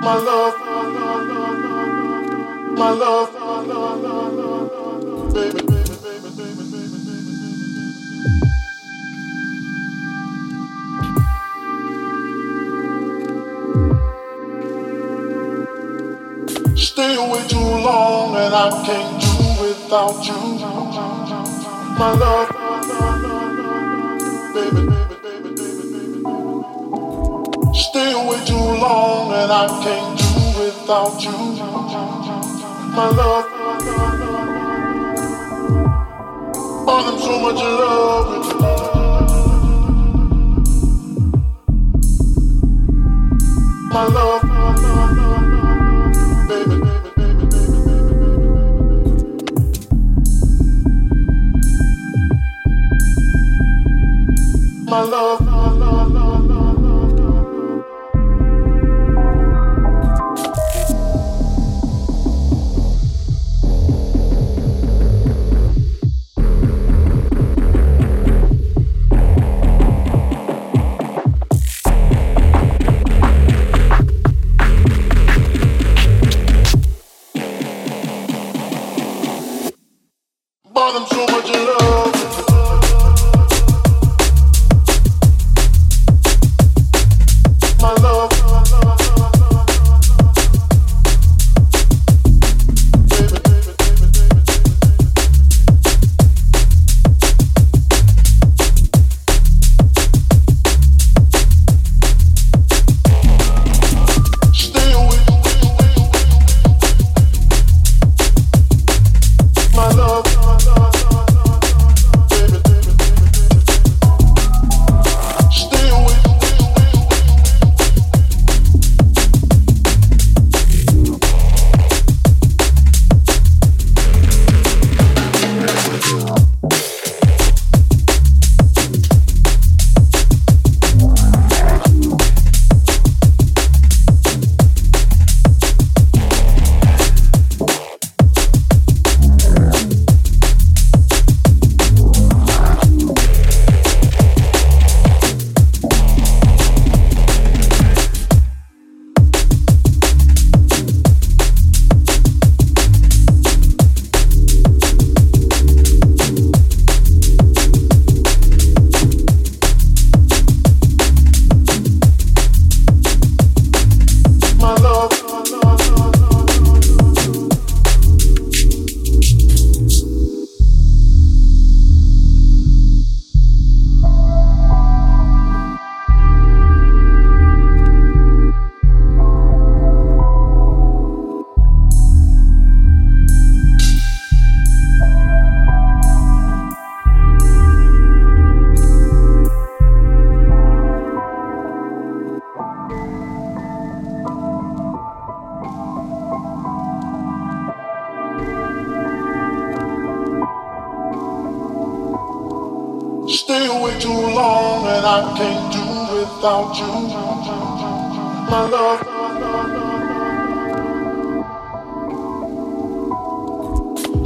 my love, my love, baby, Stay away too long and I can't do without you, my love, baby, Stay away too long and I can't do without you, my love. Oh, I'm so much in love with you. My love,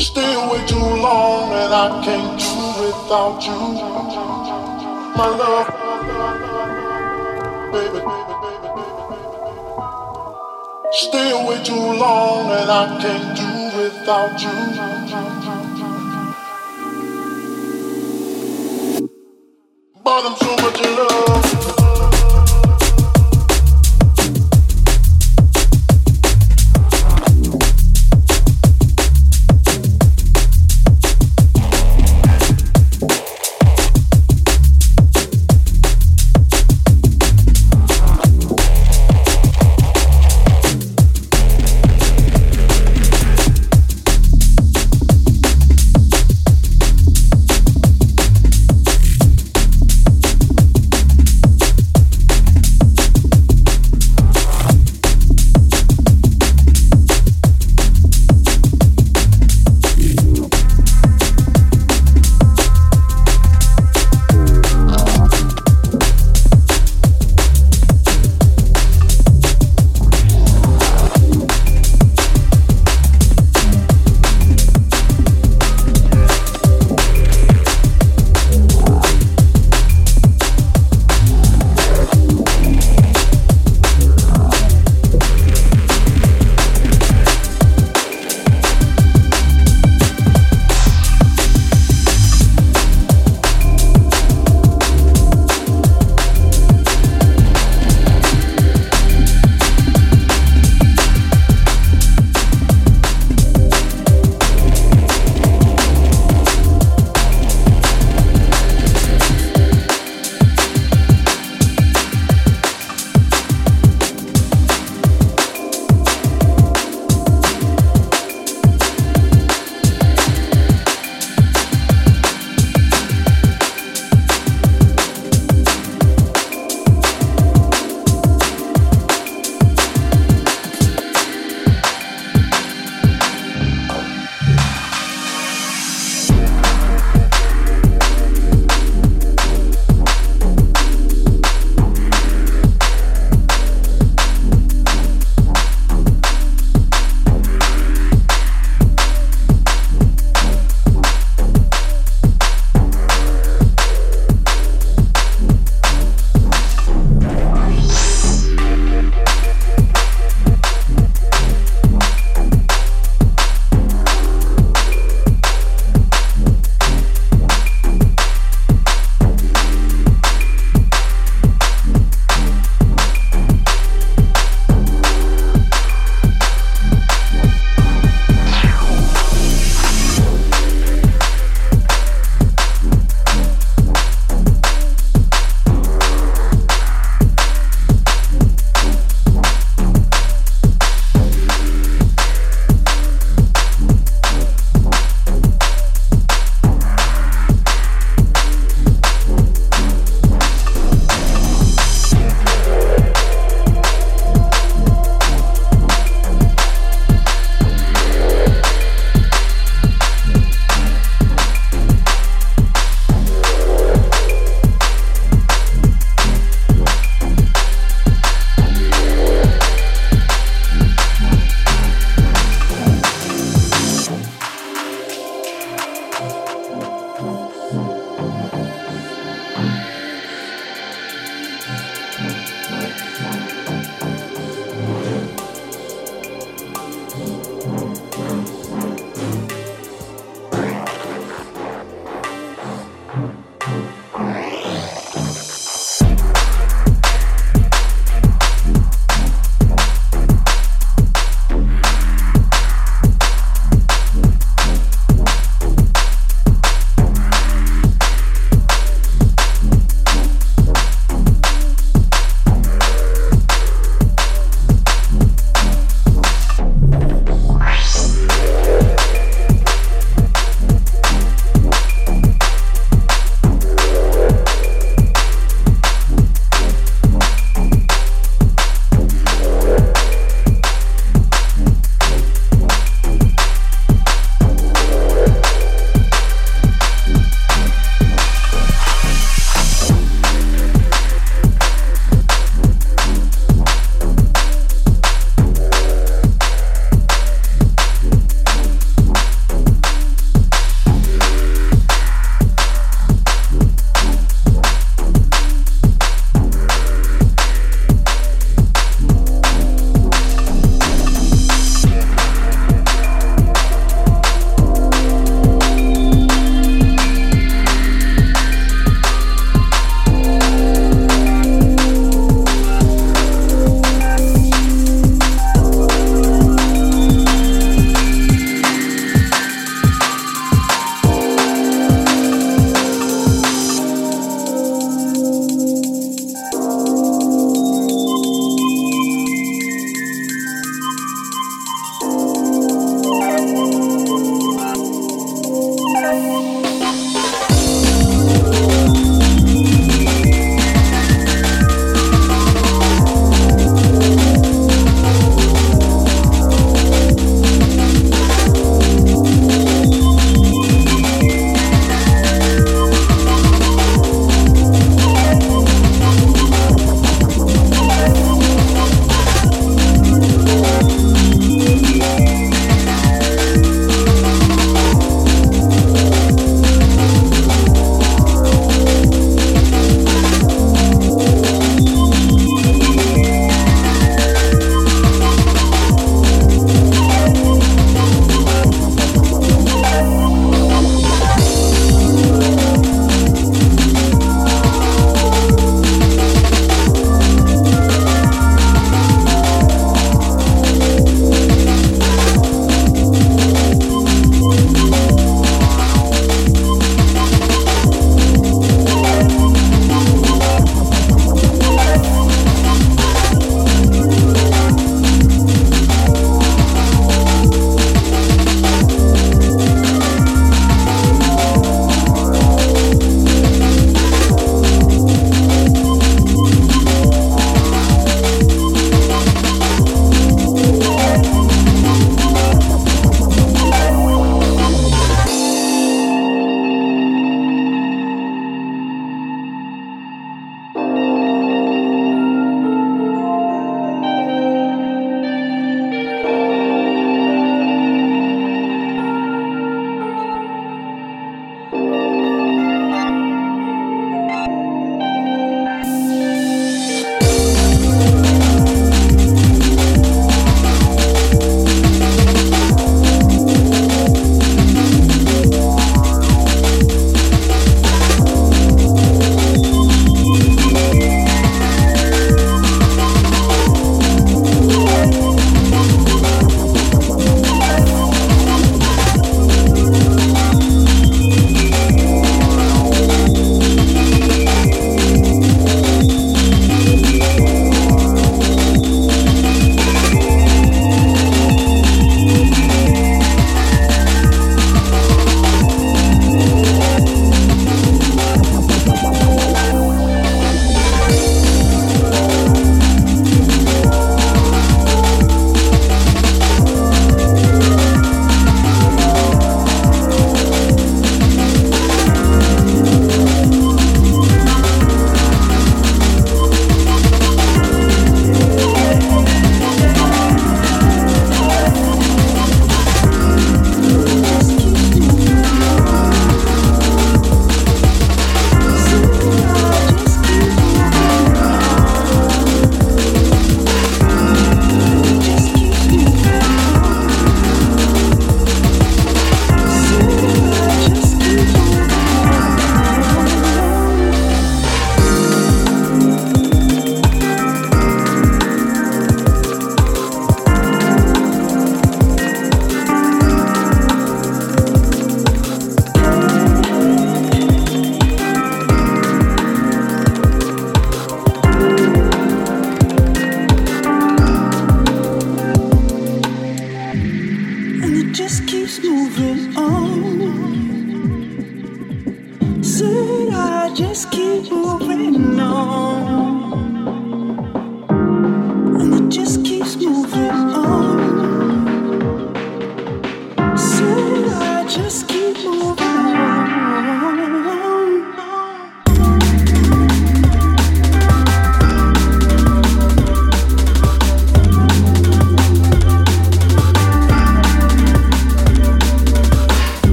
Stay away too long and I can't do without you. My love. Baby. Stay away too long and I can't do without you. But I'm so much in love.